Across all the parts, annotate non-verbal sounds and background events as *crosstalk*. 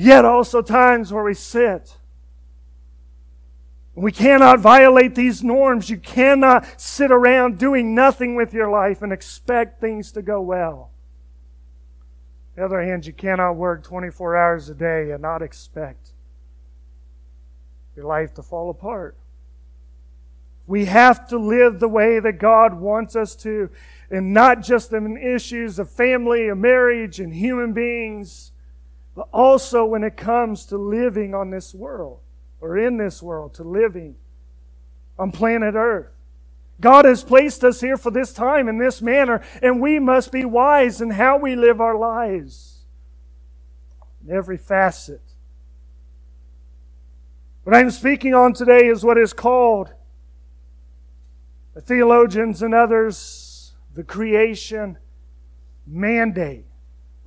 Yet also times where we sit. We cannot violate these norms. You cannot sit around doing nothing with your life and expect things to go well. On the other hand, you cannot work 24 hours a day and not expect your life to fall apart. We have to live the way that God wants us to, and not just in issues of family and marriage and human beings, but also when it comes to living on this world or in this world, to living on planet Earth. God has placed us here for this time in this manner, and we must be wise in how we live our lives in every facet. What I'm speaking on today is what is called the theologians and others, the creation mandate.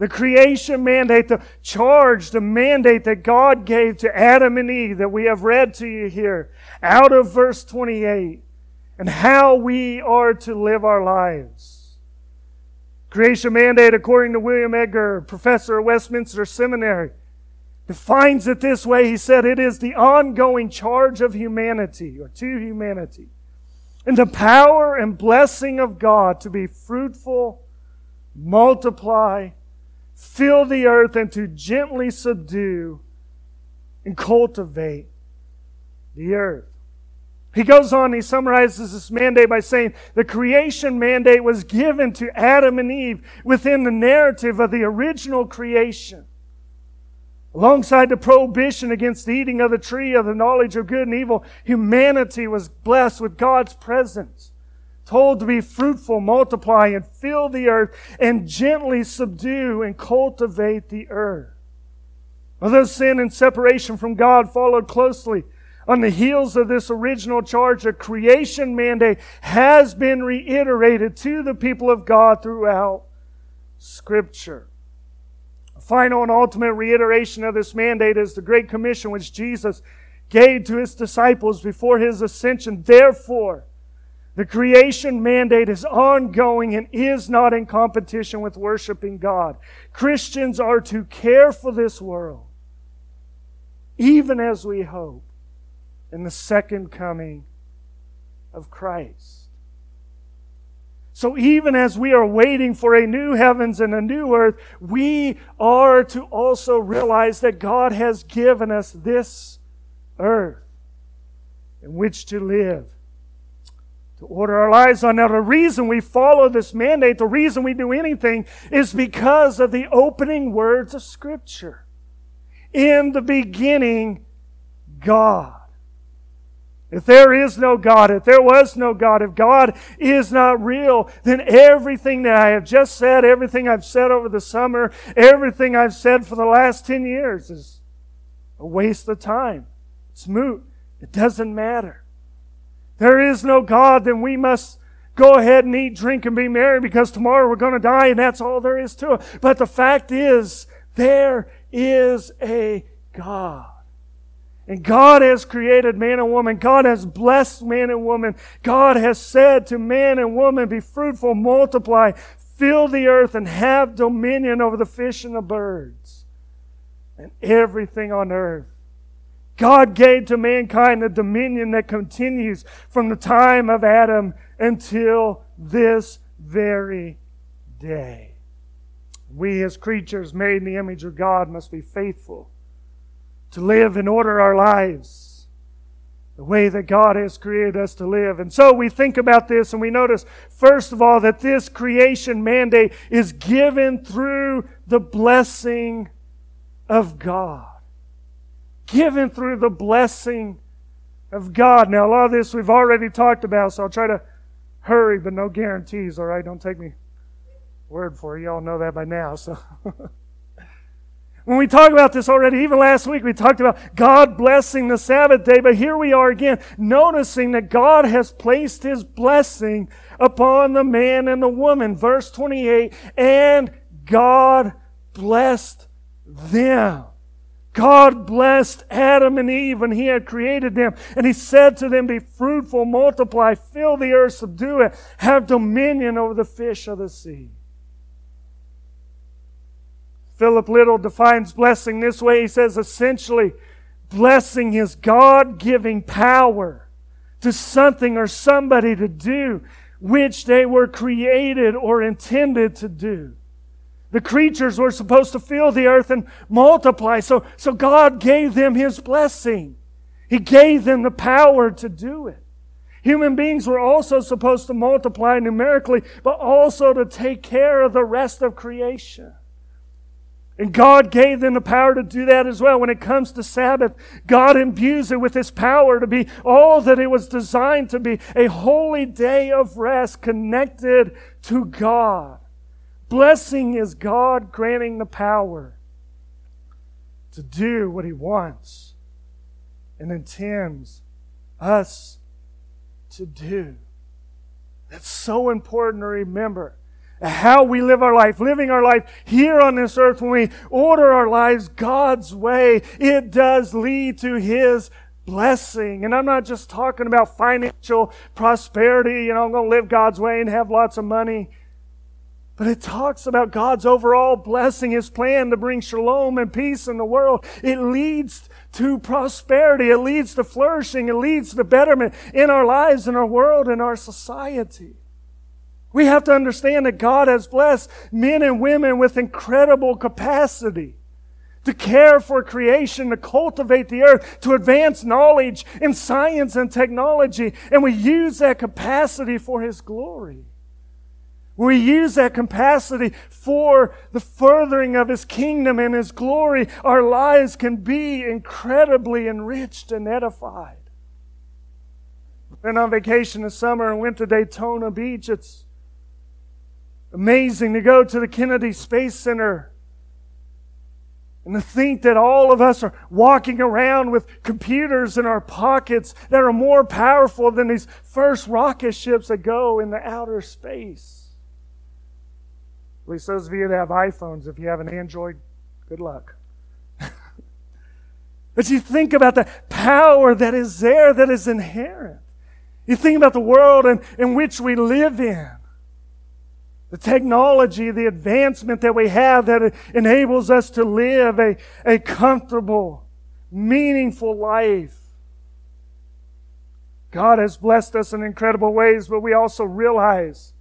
The creation mandate, the charge, the mandate that God gave to Adam and Eve that we have read to you here out of verse 28 and how we are to live our lives. Creation mandate, according to William Edgar, professor at Westminster Seminary, defines it this way. He said, It is the ongoing charge of humanity or to humanity and the power and blessing of God to be fruitful, multiply, fill the earth, and to gently subdue and cultivate the earth. He goes on, he summarizes this mandate by saying the creation mandate was given to Adam and Eve within the narrative of the original creation. Alongside the prohibition against the eating of the tree of the knowledge of good and evil, humanity was blessed with God's presence, told to be fruitful, multiply, and fill the earth, and gently subdue and cultivate the earth. Although sin and separation from God followed closely on the heels of this original charge, the creation mandate has been reiterated to the people of God throughout Scripture A final and ultimate reiteration of this mandate is the Great Commission which Jesus gave to his disciples before his ascension. Therefore, the creation mandate is ongoing and is not in competition with worshiping God. Christians are to care for this world, even as we hope in the second coming of Christ. So even as we are waiting for a new heavens and a new earth, we are to also realize that God has given us this earth in which to live, to order our lives on. Now, the reason we follow this mandate, the reason we do anything, is because of the opening words of Scripture. In the beginning, God. If there is no God, if there was no God, if God is not real, then everything that I have just said, everything I've said over the summer, everything I've said for the last 10 years is a waste of time. It's moot. It doesn't matter. There is no God, then we must go ahead and eat, drink, and be merry because tomorrow we're going to die and that's all there is to it. But the fact is, there is a God. And God has created man and woman. God has blessed man and woman. God has said to man and woman, be fruitful, multiply, fill the earth, and have dominion over the fish and the birds and everything on earth. God gave to mankind a dominion that continues from the time of Adam until this very day. We as creatures made in the image of God must be faithful to live and order our lives the way that God has created us to live. And so we think about this and we notice, first of all, that this creation mandate is given through the blessing of God. Given through the blessing of God. Now, a lot of this we've already talked about, so I'll try to hurry, but no guarantees, all right? Don't take me word for it. You all know that by now, so. *laughs* When we talk about this already, even last week, we talked about God blessing the Sabbath day, but here we are again, noticing that God has placed His blessing upon the man and the woman. Verse 28, and God blessed them. God blessed Adam and Eve when He had created them. And He said to them, Be fruitful, multiply, fill the earth, subdue it, have dominion over the fish of the sea Philip Little defines blessing this way. He says essentially, blessing is God giving power to something or somebody to do which they were created or intended to do. The creatures were supposed to fill the earth and multiply. So, so God gave them His blessing. He gave them the power to do it. Human beings were also supposed to multiply numerically, but also to take care of the rest of creation. And God gave them the power to do that as well. When it comes to Sabbath, God imbues it with His power to be all that it was designed to be a holy day of rest connected to God. Blessing is God granting the power to do what He wants and intends us to do. That's so important to remember. How we live our life, living our life here on this earth, when we order our lives God's way, it does lead to His blessing. And I'm not just talking about financial prosperity, you know, I'm going to live God's way and have lots of money. But it talks about God's overall blessing, His plan to bring shalom and peace in the world. It leads to prosperity. It leads to flourishing. It leads to betterment in our lives, in our world, in our society. We have to understand that God has blessed men and women with incredible capacity to care for creation, to cultivate the earth, to advance knowledge in science and technology. And we use that capacity for His glory. We use that capacity for the furthering of His kingdom and His glory. Our lives can be incredibly enriched and edified. Been on vacation this summer and went to Daytona Beach. It's amazing to go to the Kennedy Space Center and to think that all of us are walking around with computers in our pockets that are more powerful than these first rocket ships that go in the outer space. At least those of you that have iPhones, if you have an Android, good luck. *laughs* but you think about the power that is there, that is inherent. You think about the world in, in which we live in. The technology, the advancement that we have that enables us to live a, a comfortable, meaningful life. God has blessed us in incredible ways, but we also realize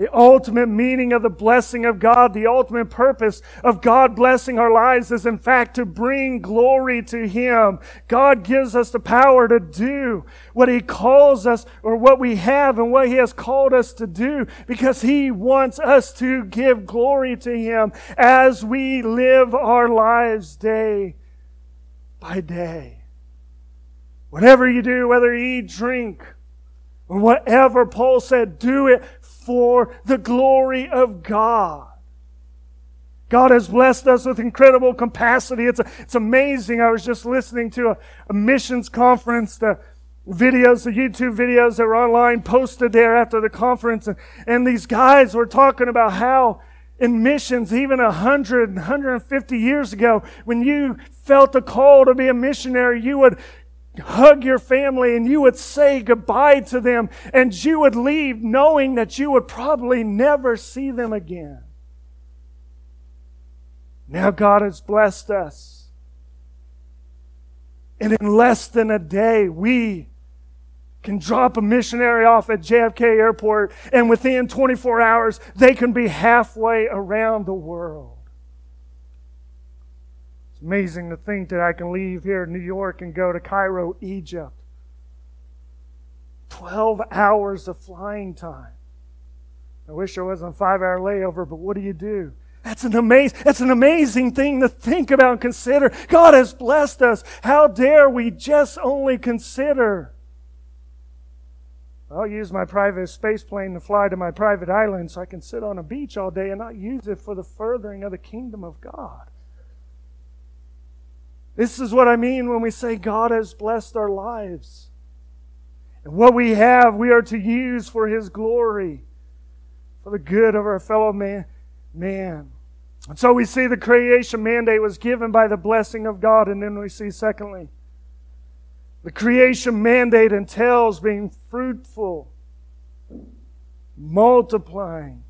the ultimate meaning of the blessing of God, the ultimate purpose of God blessing our lives is in fact to bring glory to Him. God gives us the power to do what He calls us or what we have and what He has called us to do because He wants us to give glory to Him as we live our lives day by day. Whatever you do, whether you eat, drink, or whatever Paul said, do it for the glory of God. God has blessed us with incredible capacity. It's, it's amazing. I was just listening to a, a missions conference, the videos, the YouTube videos that were online posted there after the conference. And, and these guys were talking about how in missions, even 100, 150 years ago, when you felt the call to be a missionary, you would hug your family and you would say goodbye to them and you would leave knowing that you would probably never see them again. Now God has blessed us. And in less than a day, we can drop a missionary off at JFK Airport, and within 24 hours, they can be halfway around the world. It's amazing to think that I can leave here in New York and go to Cairo, Egypt. 12 hours of flying time. I wish there wasn't a five hour layover, but what do you do? That's an amazing, that's an amazing thing to think about and consider. God has blessed us. How dare we just only consider? I'll use my private space plane to fly to my private island so I can sit on a beach all day and not use it for the furthering of the kingdom of God. This is what I mean when we say God has blessed our lives. And what we have, we are to use for His glory, for the good of our fellow man. man. And so we see the creation mandate was given by the blessing of God. And then we see, secondly, the creation mandate entails being fruitful, multiplying,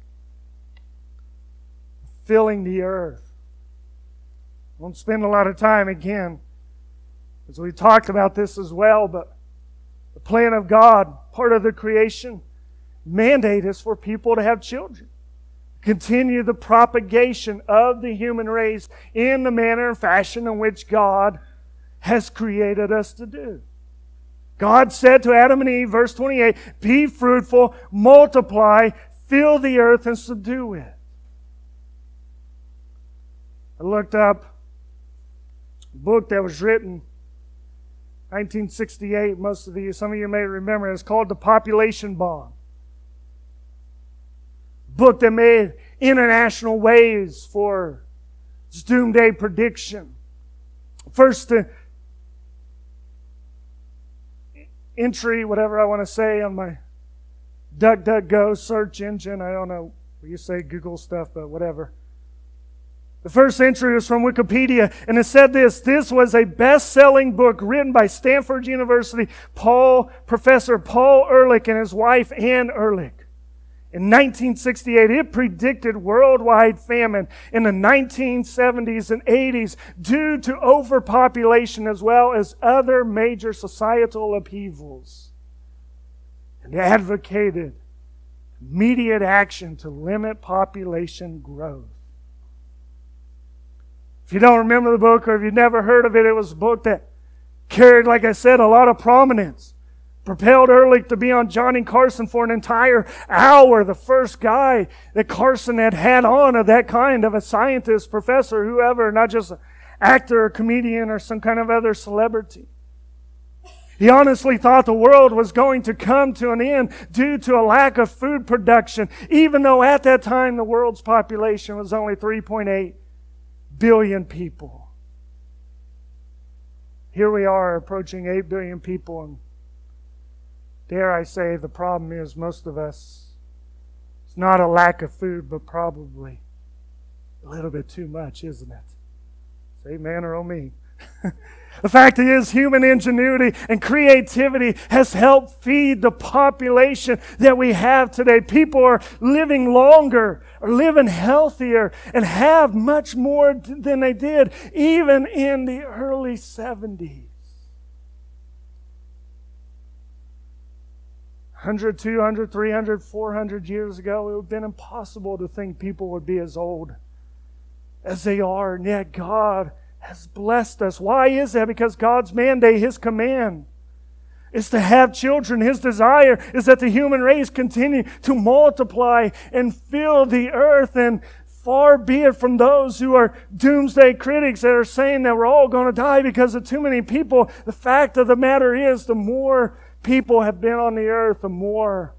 filling the earth. Won't spend a lot of time again, as we talked about this as well, but the plan of God, part of the creation mandate is for people to have children. Continue the propagation of the human race in the manner and fashion in which God has created us to do. God said to Adam and Eve, verse 28, be fruitful, multiply, fill the earth, and subdue it. I looked up book that was written 1968. Most of you, some of you may remember. It's called The Population Bomb. Book that made international waves for its doomsday prediction. First uh, entry, whatever I want to say, on my DuckDuckGo search engine. I don't know. You say Google stuff, but whatever. The first entry was from Wikipedia, and it said this This was a best selling book written by Stanford University Paul, Professor Paul Ehrlich and his wife Anne Ehrlich. In 1968, it predicted worldwide famine in the 1970s and 80s due to overpopulation as well as other major societal upheavals. And advocated immediate action to limit population growth. If you don't remember the book or if you've never heard of it, it was a book that carried, like I said, a lot of prominence. Propelled Ehrlich to be on Johnny Carson for an entire hour, the first guy that Carson had had on of that kind of a scientist, professor, whoever, not just an actor or comedian or some kind of other celebrity. He honestly thought the world was going to come to an end due to a lack of food production, even though at that time the world's population was only 3.8 billion people. Here we are approaching 8 billion people, and dare I say, the problem is most of us, it's not a lack of food, but probably a little bit too much, isn't it? Say man or oh me. *laughs* The fact is, human ingenuity and creativity has helped feed the population that we have today. People are living longer, are living healthier, and have much more than they did even in the early 70s. 100, 200, 300, 400 years ago, it would have been impossible to think people would be as old as they are. And yet, God has blessed us. Why is that? Because God's mandate, His command, is to have children. His desire is that the human race continue to multiply and fill the earth. And far be it from those who are doomsday critics that are saying that we're all going to die because of too many people. The fact of the matter is, the more people have been on the earth, the more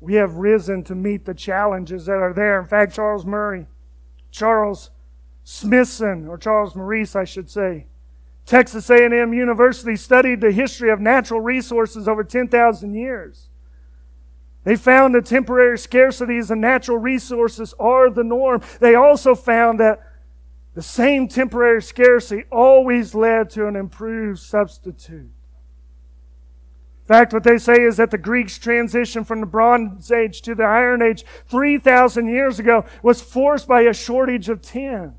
we have risen to meet the challenges that are there. In fact, Charles Murray, Charles Smithson, or Charles Maurice, I should say. Texas A&M University studied the history of natural resources over 10,000 years. They found that temporary scarcities and natural resources are the norm. They also found that the same temporary scarcity always led to an improved substitute. In fact, what they say is that the Greeks' transition from the Bronze Age to the Iron Age 3,000 years ago was forced by a shortage of tin.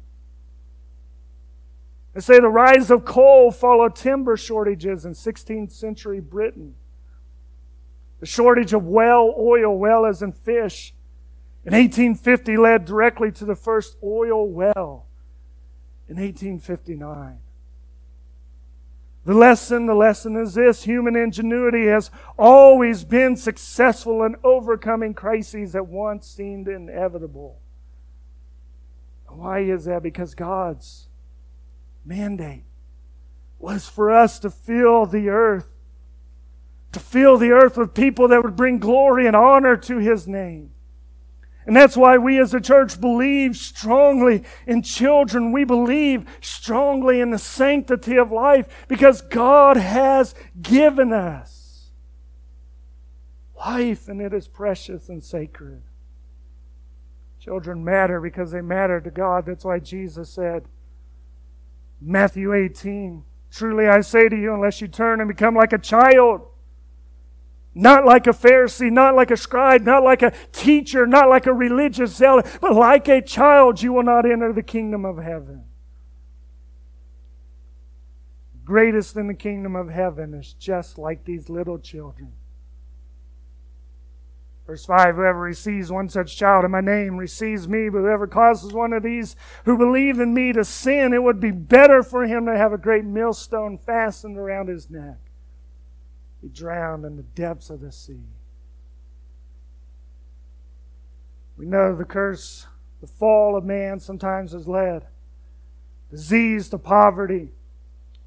They say the rise of coal followed timber shortages in 16th century Britain. The shortage of well oil, well as in fish, in 1850 led directly to the first oil well in 1859. The lesson, the lesson is this human ingenuity has always been successful in overcoming crises that once seemed inevitable. Why is that? Because God's mandate was for us to fill the earth, to fill the earth with people that would bring glory and honor to His name. And that's why we as a church believe strongly in children. We believe strongly in the sanctity of life because God has given us life and it is precious and sacred. Children matter because they matter to God. That's why Jesus said, Matthew 18 Truly I say to you, unless you turn and become like a child, not like a Pharisee, not like a scribe, not like a teacher, not like a religious zealot, but like a child, you will not enter the kingdom of heaven. Greatest in the kingdom of heaven is just like these little children. Verse 5 Whoever receives one such child in my name receives me, but whoever causes one of these who believe in me to sin, it would be better for him to have a great millstone fastened around his neck, be drowned in the depths of the sea. We know the curse, the fall of man sometimes has led disease to poverty,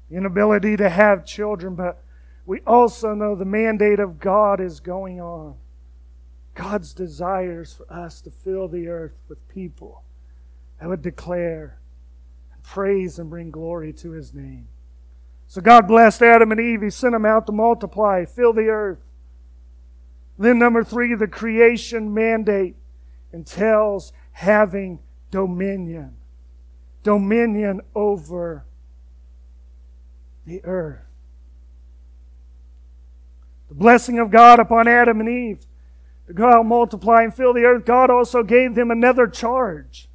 inability to have children, but we also know the mandate of God is going on. God's desires for us to fill the earth with people that would declare and praise and bring glory to his name. So God blessed Adam and Eve. He sent them out to multiply, fill the earth. Then, number three, the creation mandate entails having dominion. Dominion over the earth. The blessing of God upon Adam and Eve go out, multiply, and fill the earth, God also gave them another charge.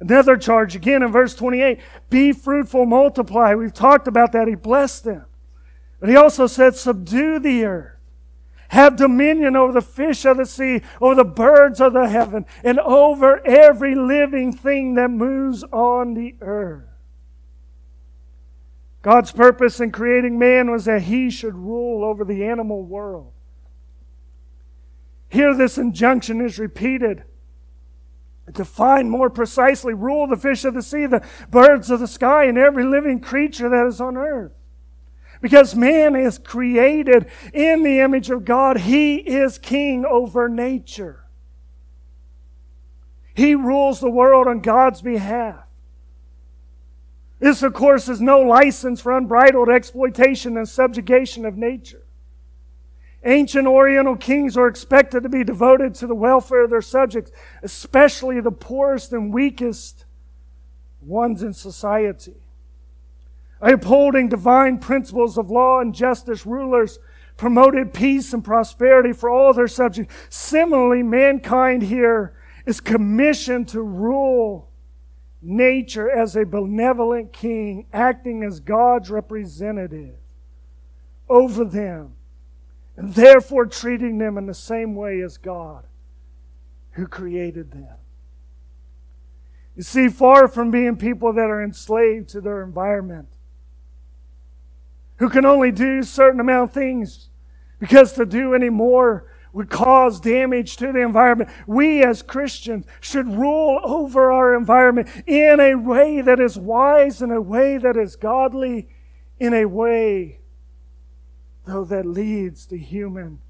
Another charge again in verse 28 be fruitful, multiply. We've talked about that. He blessed them. But he also said, subdue the earth. Have dominion over the fish of the sea, over the birds of the heaven, and over every living thing that moves on the earth. God's purpose in creating man was that he should rule over the animal world. Here, this injunction is repeated. Define more precisely, rule the fish of the sea, the birds of the sky, and every living creature that is on earth. Because man is created in the image of God, he is king over nature. He rules the world on God's behalf. This, of course, is no license for unbridled exploitation and subjugation of nature. Ancient Oriental kings were expected to be devoted to the welfare of their subjects, especially the poorest and weakest ones in society. Upholding divine principles of law and justice, rulers promoted peace and prosperity for all their subjects. Similarly, mankind here is commissioned to rule nature as a benevolent king, acting as God's representative over them and therefore treating them in the same way as God who created them. You see, far from being people that are enslaved to their environment, who can only do certain amount of things because to do any more would cause damage to the environment. We as Christians should rule over our environment in a way that is wise, in a way that is godly, in a way though that leads to human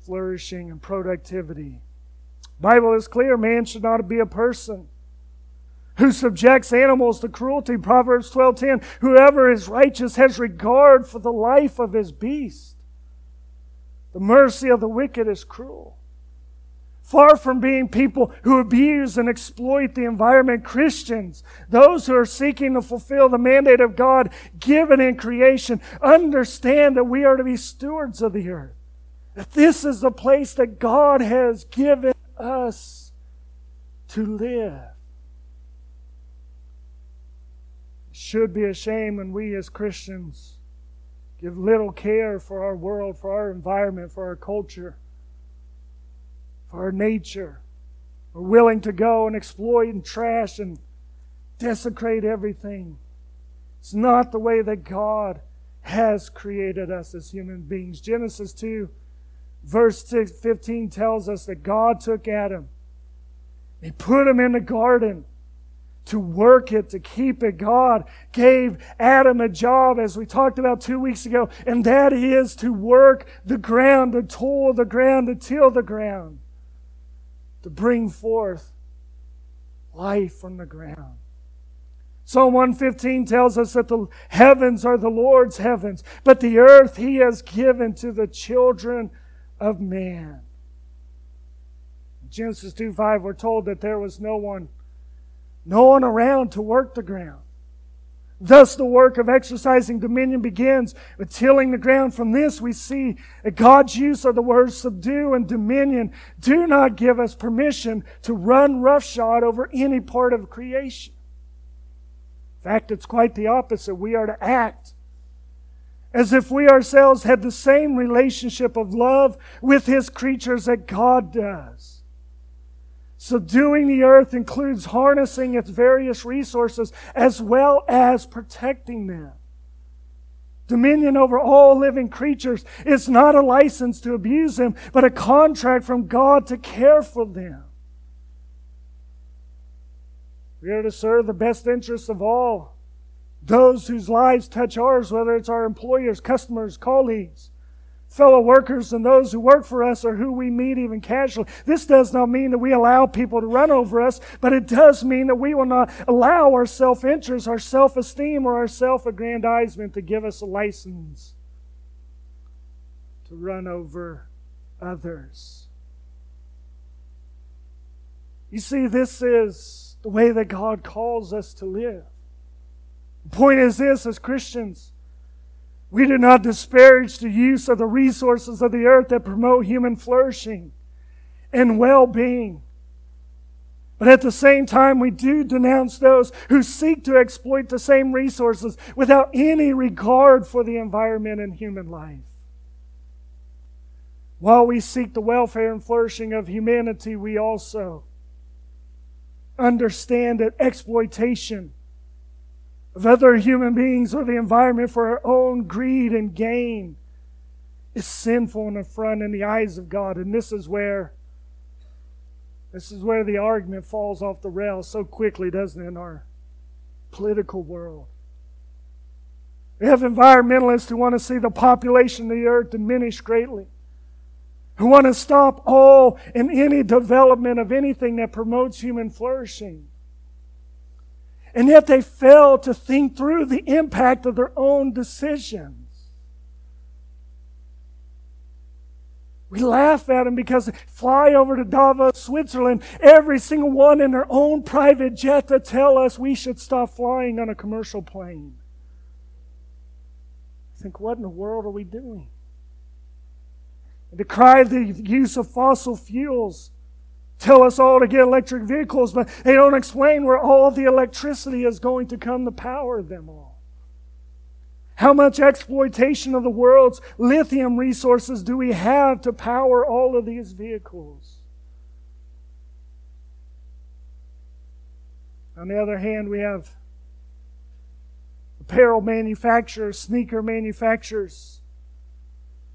flourishing and productivity. Bible is clear, man should not be a person who subjects animals to cruelty. Proverbs 12:10, whoever is righteous has regard for the life of his beast. The mercy of the wicked is cruel. Far from being people who abuse and exploit the environment, Christians, those who are seeking to fulfill the mandate of God given in creation, understand that we are to be stewards of the earth. That this is the place that God has given us to live. It should be a shame when we as Christians give little care for our world, for our environment, for our culture for our nature. We're willing to go and exploit and trash and desecrate everything. It's not the way that God has created us as human beings. Genesis 2, verse 15 tells us that God took Adam, He put him in the garden to work it, to keep it. God gave Adam a job, as we talked about two weeks ago, and that is to work the ground, to toil the ground, to till the ground to bring forth life from the ground. Psalm 115 tells us that the heavens are the Lord's heavens, but the earth he has given to the children of man. Genesis 2 5, we're told that there was no one, no one around to work the ground. Thus, the work of exercising dominion begins with tilling the ground. From this, we see that God's use of the words subdue and dominion do not give us permission to run roughshod over any part of creation. In fact, it's quite the opposite. We are to act as if we ourselves had the same relationship of love with His creatures that God does. Subduing the earth includes harnessing its various resources as well as protecting them. Dominion over all living creatures is not a license to abuse them, but a contract from God to care for them. We are to serve the best interests of all those whose lives touch ours, whether it's our employers, customers, colleagues, fellow workers, and those who work for us or who we meet even casually. This does not mean that we allow people to run over us, but it does mean that we will not allow our self interest, our self esteem, or our self aggrandizement to give us a license to run over others. You see, this is the way that God calls us to live. The point is this as Christians, we do not disparage the use of the resources of the earth that promote human flourishing and well being. But at the same time, we do denounce those who seek to exploit the same resources without any regard for the environment and human life. While we seek the welfare and flourishing of humanity, we also understand that exploitation of other human beings or the environment for our own greed and gain is sinful and affront in the eyes of God. And this is where this is where the argument falls off the rails so quickly, doesn't it, in our political world. We have environmentalists who want to see the population of the earth diminish greatly, who want to stop all and any development of anything that promotes human flourishing. And yet they fail to think through the impact of their own decisions. We laugh at them because they fly over to Davos, Switzerland, every single one in their own private jet to tell us we should stop flying on a commercial plane. I think, what in the world are we doing? And decry the use of fossil fuels tell us all to get electric vehicles, but they don't explain where all the electricity is going to come to power them all. How much exploitation of the world's lithium resources do we have to power all of these vehicles? On the other hand, we have apparel manufacturers, sneaker manufacturers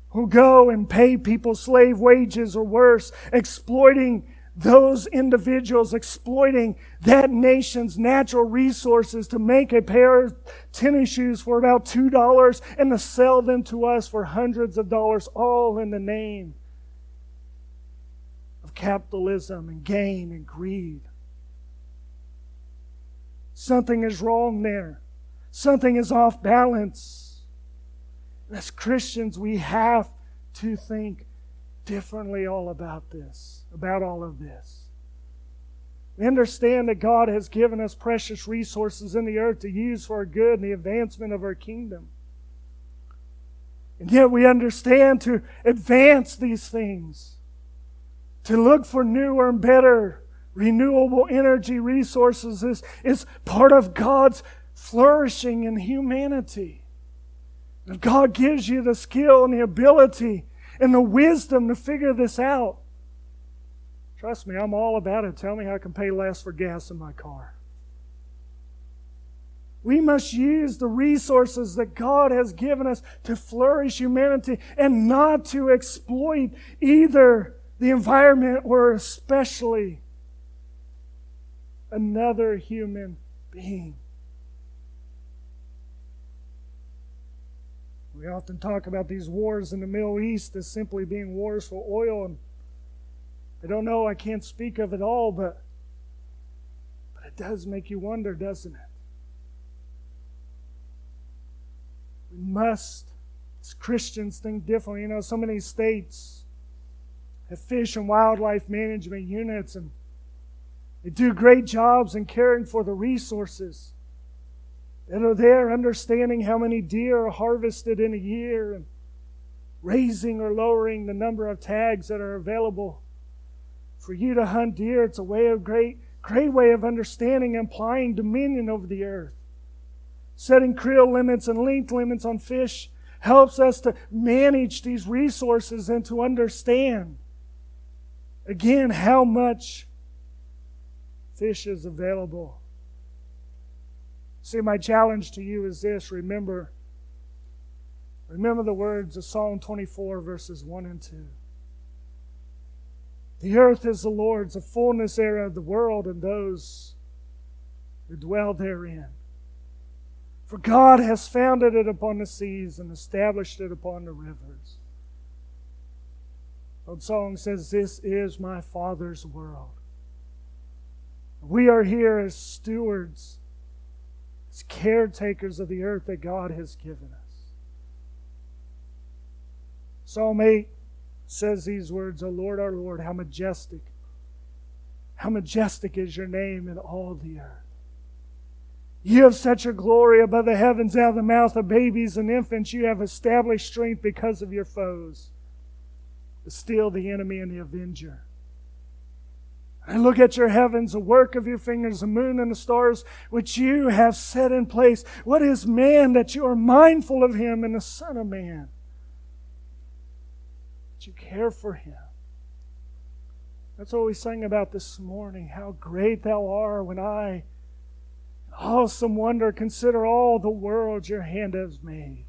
who go and pay people slave wages or worse, exploiting those individuals exploiting that nation's natural resources to make a pair of tennis shoes for about $2 and to sell them to us for hundreds of dollars, all in the name of capitalism and gain and greed. Something is wrong there. Something is off balance. As Christians, we have to think differently all about this, about all of this. We understand that God has given us precious resources in the earth to use for our good and the advancement of our kingdom. And yet we understand to advance these things, to look for newer and better renewable energy resources is, is part of God's flourishing in humanity. God gives you the skill and the ability and the wisdom to figure this out. Trust me, I'm all about it. Tell me how I can pay less for gas in my car. We must use the resources that God has given us to flourish humanity and not to exploit either the environment or especially another human being. We often talk about these wars in the Middle East as simply being wars for oil, and I don't know, I can't speak of it all, but, but it does make you wonder, doesn't it? We must, as Christians, think differently. You know, so many states have fish and wildlife management units, and they do great jobs in caring for the resources that are there understanding how many deer are harvested in a year and raising or lowering the number of tags that are available for you to hunt deer. It's a way of great, great way of understanding and applying dominion over the earth. Setting creel limits and length limits on fish helps us to manage these resources and to understand, again, how much fish is available. See, my challenge to you is this remember, remember the words of Psalm 24, verses 1 and 2. The earth is the Lord's, the fullness thereof, the world, and those who dwell therein. For God has founded it upon the seas and established it upon the rivers. Old song says, This is my Father's world. We are here as stewards, as caretakers of the earth that God has given us. Psalm 8 says these words, O Lord, our Lord, how majestic, how majestic is your name in all the earth. You have set your glory above the heavens out of the mouth of babies and infants. You have established strength because of your foes, steal the enemy and the avenger. I look at your heavens, the work of your fingers, the moon and the stars, which you have set in place. What is man that you are mindful of him and the Son of Man? You care for him. That's what we sang about this morning. How great thou art when I awesome wonder, consider all the world your hand has made.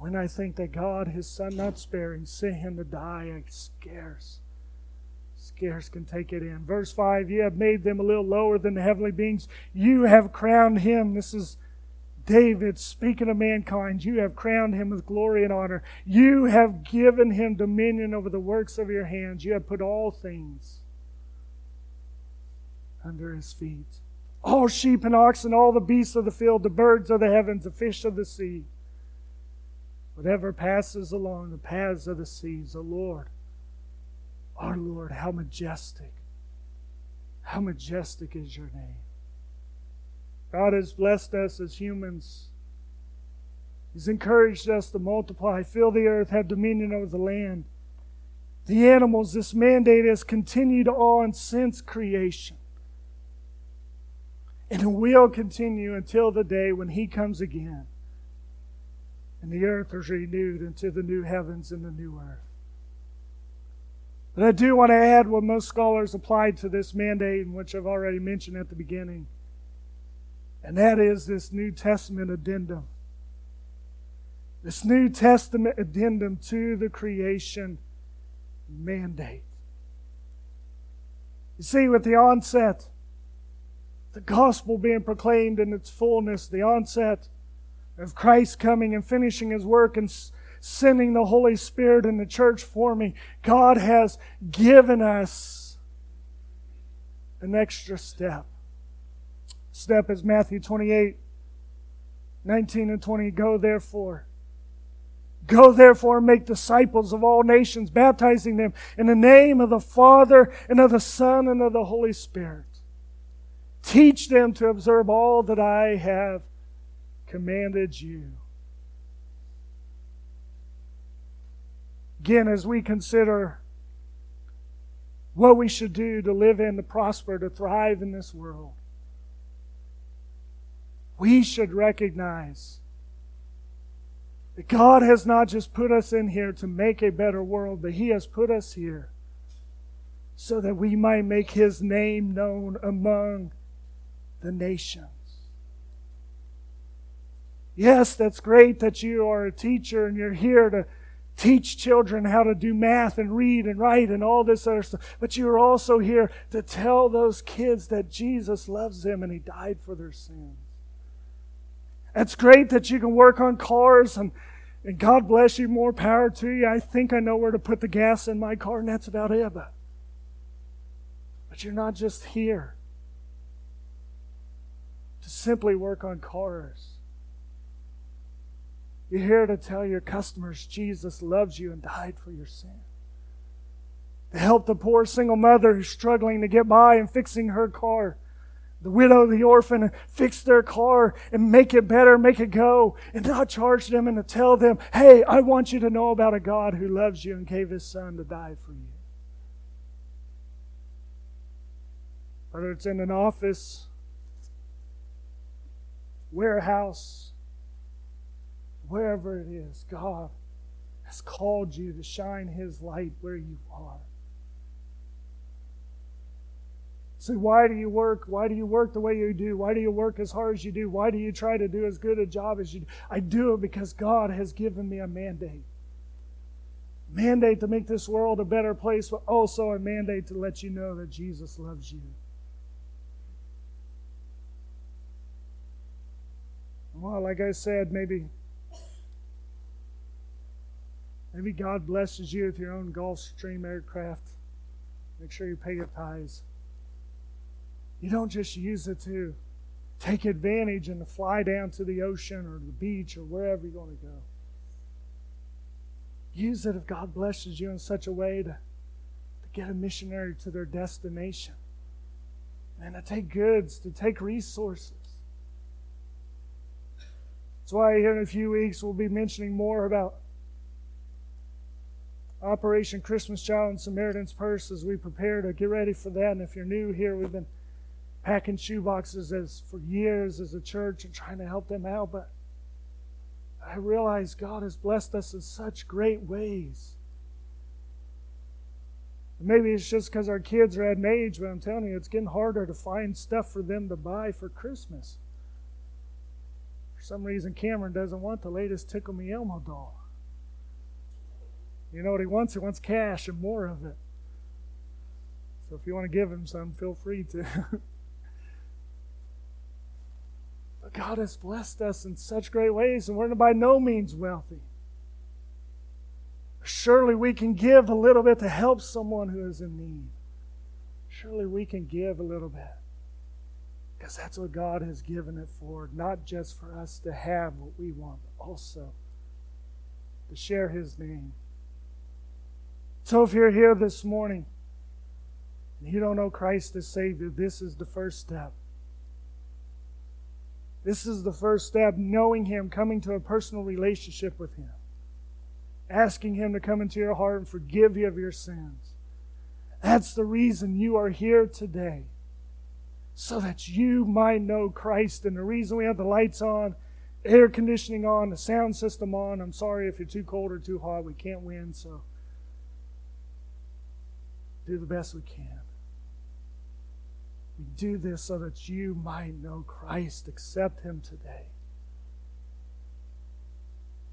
When I think that God, his son not sparing, sent him to die, I scarce, scarce can take it in. Verse 5 You have made them a little lower than the heavenly beings. You have crowned him. This is David speaking of mankind. You have crowned him with glory and honor. You have given him dominion over the works of your hands. You have put all things under his feet. All sheep and oxen, all the beasts of the field, the birds of the heavens, the fish of the sea, whatever passes along the paths of the seas, the Lord, our Lord, how majestic, how majestic is your name. God has blessed us as humans. He's encouraged us to multiply, fill the earth, have dominion over the land. The animals, this mandate has continued on since creation. And it will continue until the day when He comes again and the earth is renewed into the new heavens and the new earth. But I do want to add what most scholars applied to this mandate, which I've already mentioned at the beginning, and that is this New Testament addendum. This New Testament addendum to the creation mandate. You see, with the onset the gospel being proclaimed in its fullness, the onset of Christ coming and finishing his work and sending the Holy Spirit in the church for me, God has given us an extra step. Step is Matthew 28 19 and 20. Go therefore. Go therefore and make disciples of all nations, baptizing them in the name of the Father and of the Son and of the Holy Spirit Teach them to observe all that I have commanded you. Again, as we consider what we should do to live in, to prosper, to thrive in this world, we should recognize that God has not just put us in here to make a better world, but He has put us here so that we might make His name known among the nations. Yes, that's great that you are a teacher and you're here to teach children how to do math and read and write and all this other stuff. But you're also here to tell those kids that Jesus loves them and He died for their sins. It's great that you can work on cars and, and God bless you, more power to you. I think I know where to put the gas in my car, and that's about it. But, but you're not just here to simply work on cars. You're here to tell your customers Jesus loves you and died for your sin. To help the poor single mother who's struggling to get by and fixing her car. The widow, the orphan, and fix their car and make it better, make it go, and not charge them and to tell them, hey, I want you to know about a God who loves you and gave his son to die for you. Whether it's in an office, warehouse, wherever it is, God has called you to shine His light where you are. So, why do you work? Why do you work the way you do? Why do you work as hard as you do? Why do you try to do as good a job as you do? I do it because God has given me a mandate. Mandate to make this world a better place, but also a mandate to let you know that Jesus loves you. Well, like I said, maybe maybe God blesses you with your own Gulfstream aircraft. Make sure you pay your tithes. You don't just use it to take advantage and to fly down to the ocean or the beach or wherever you're going to go. Use it if God blesses you in such a way to, to get a missionary to their destination and to take goods, to take resources. That's why here in a few weeks we'll be mentioning more about Operation Christmas Child and Samaritan's Purse as we prepare to get ready for that. And if you're new here, we've been packing shoeboxes as for years as a church and trying to help them out, but I realize God has blessed us in such great ways. Maybe it's just because our kids are at an age, but I'm telling you, it's getting harder to find stuff for them to buy for Christmas. For some reason, Cameron doesn't want the latest Tickle Me Elmo doll. You know what he wants? He wants cash and more of it. So if you want to give him some, feel free to. *laughs* God has blessed us in such great ways, and we're by no means wealthy. Surely we can give a little bit to help someone who is in need. Surely we can give a little bit. Because that's what God has given it for, not just for us to have what we want, but also to share His name. So if you're here this morning and you don't know Christ as Savior, this is the first step. This is the first step knowing Him, coming to a personal relationship with Him, asking Him to come into your heart and forgive you of your sins. That's the reason you are here today, so that you might know Christ. And the reason we have the lights on, air conditioning on, the sound system on. I'm sorry if you're too cold or too hot, we can't win, so do the best we can. We do this so that you might know Christ. Accept Him today.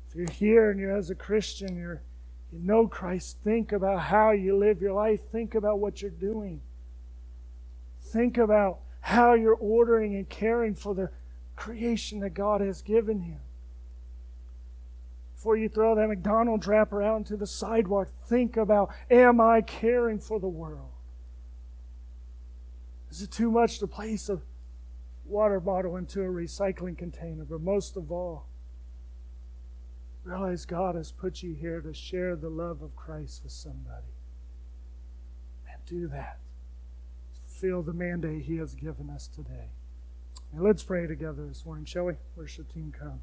If you're here and you're as a Christian, you're, you know Christ, think about how you live your life. Think about what you're doing. Think about how you're ordering and caring for the creation that God has given you. Before you throw that McDonald's wrapper out into the sidewalk, think about am I caring for the world? Is it too much to place a water bottle into a recycling container? But most of all, realize God has put you here to share the love of Christ with somebody. And do that. Fulfill the mandate He has given us today. And let's pray together this morning, shall we? Worship team come.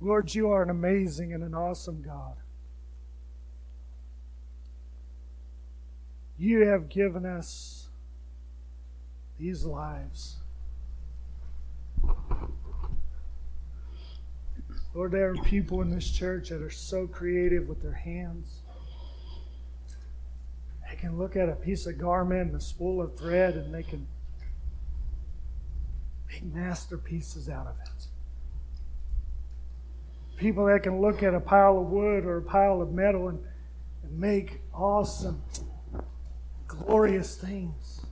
Lord, you are an amazing and an awesome God. You have given us these lives. Lord, there are people in this church that are so creative with their hands. They can look at a piece of garment and a spool of thread and they can make masterpieces out of it people that can look at a pile of wood or a pile of metal and, and make awesome, glorious things.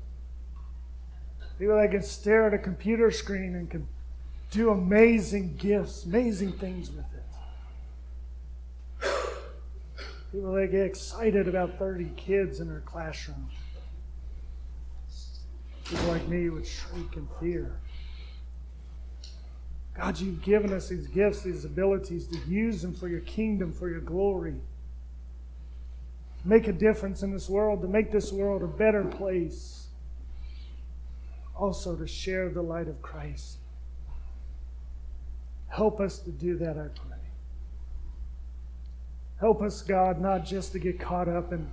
People that can stare at a computer screen and can do amazing gifts, amazing things with it. People that get excited about 30 kids in their classroom. People like me would shriek in fear. God, you've given us these gifts, these abilities to use them for your kingdom, for your glory. Make a difference in this world, to make this world a better place. Also, to share the light of Christ. Help us to do that, I pray. Help us, God, not just to get caught up in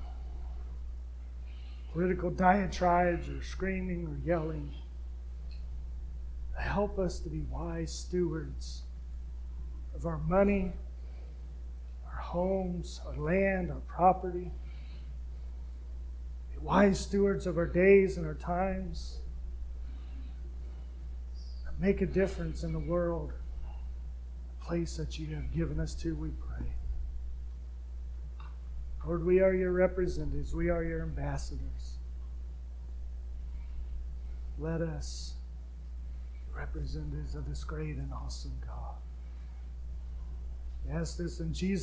political diatribes or screaming or yelling. Help us to be wise stewards of our money, our homes, our land, our property. Be wise stewards of our days and our times. Make a difference in the world, the place that you have given us to, we pray. Lord, we are your representatives, we are your ambassadors. Let us representatives of this great and awesome God. We ask this in Jesus'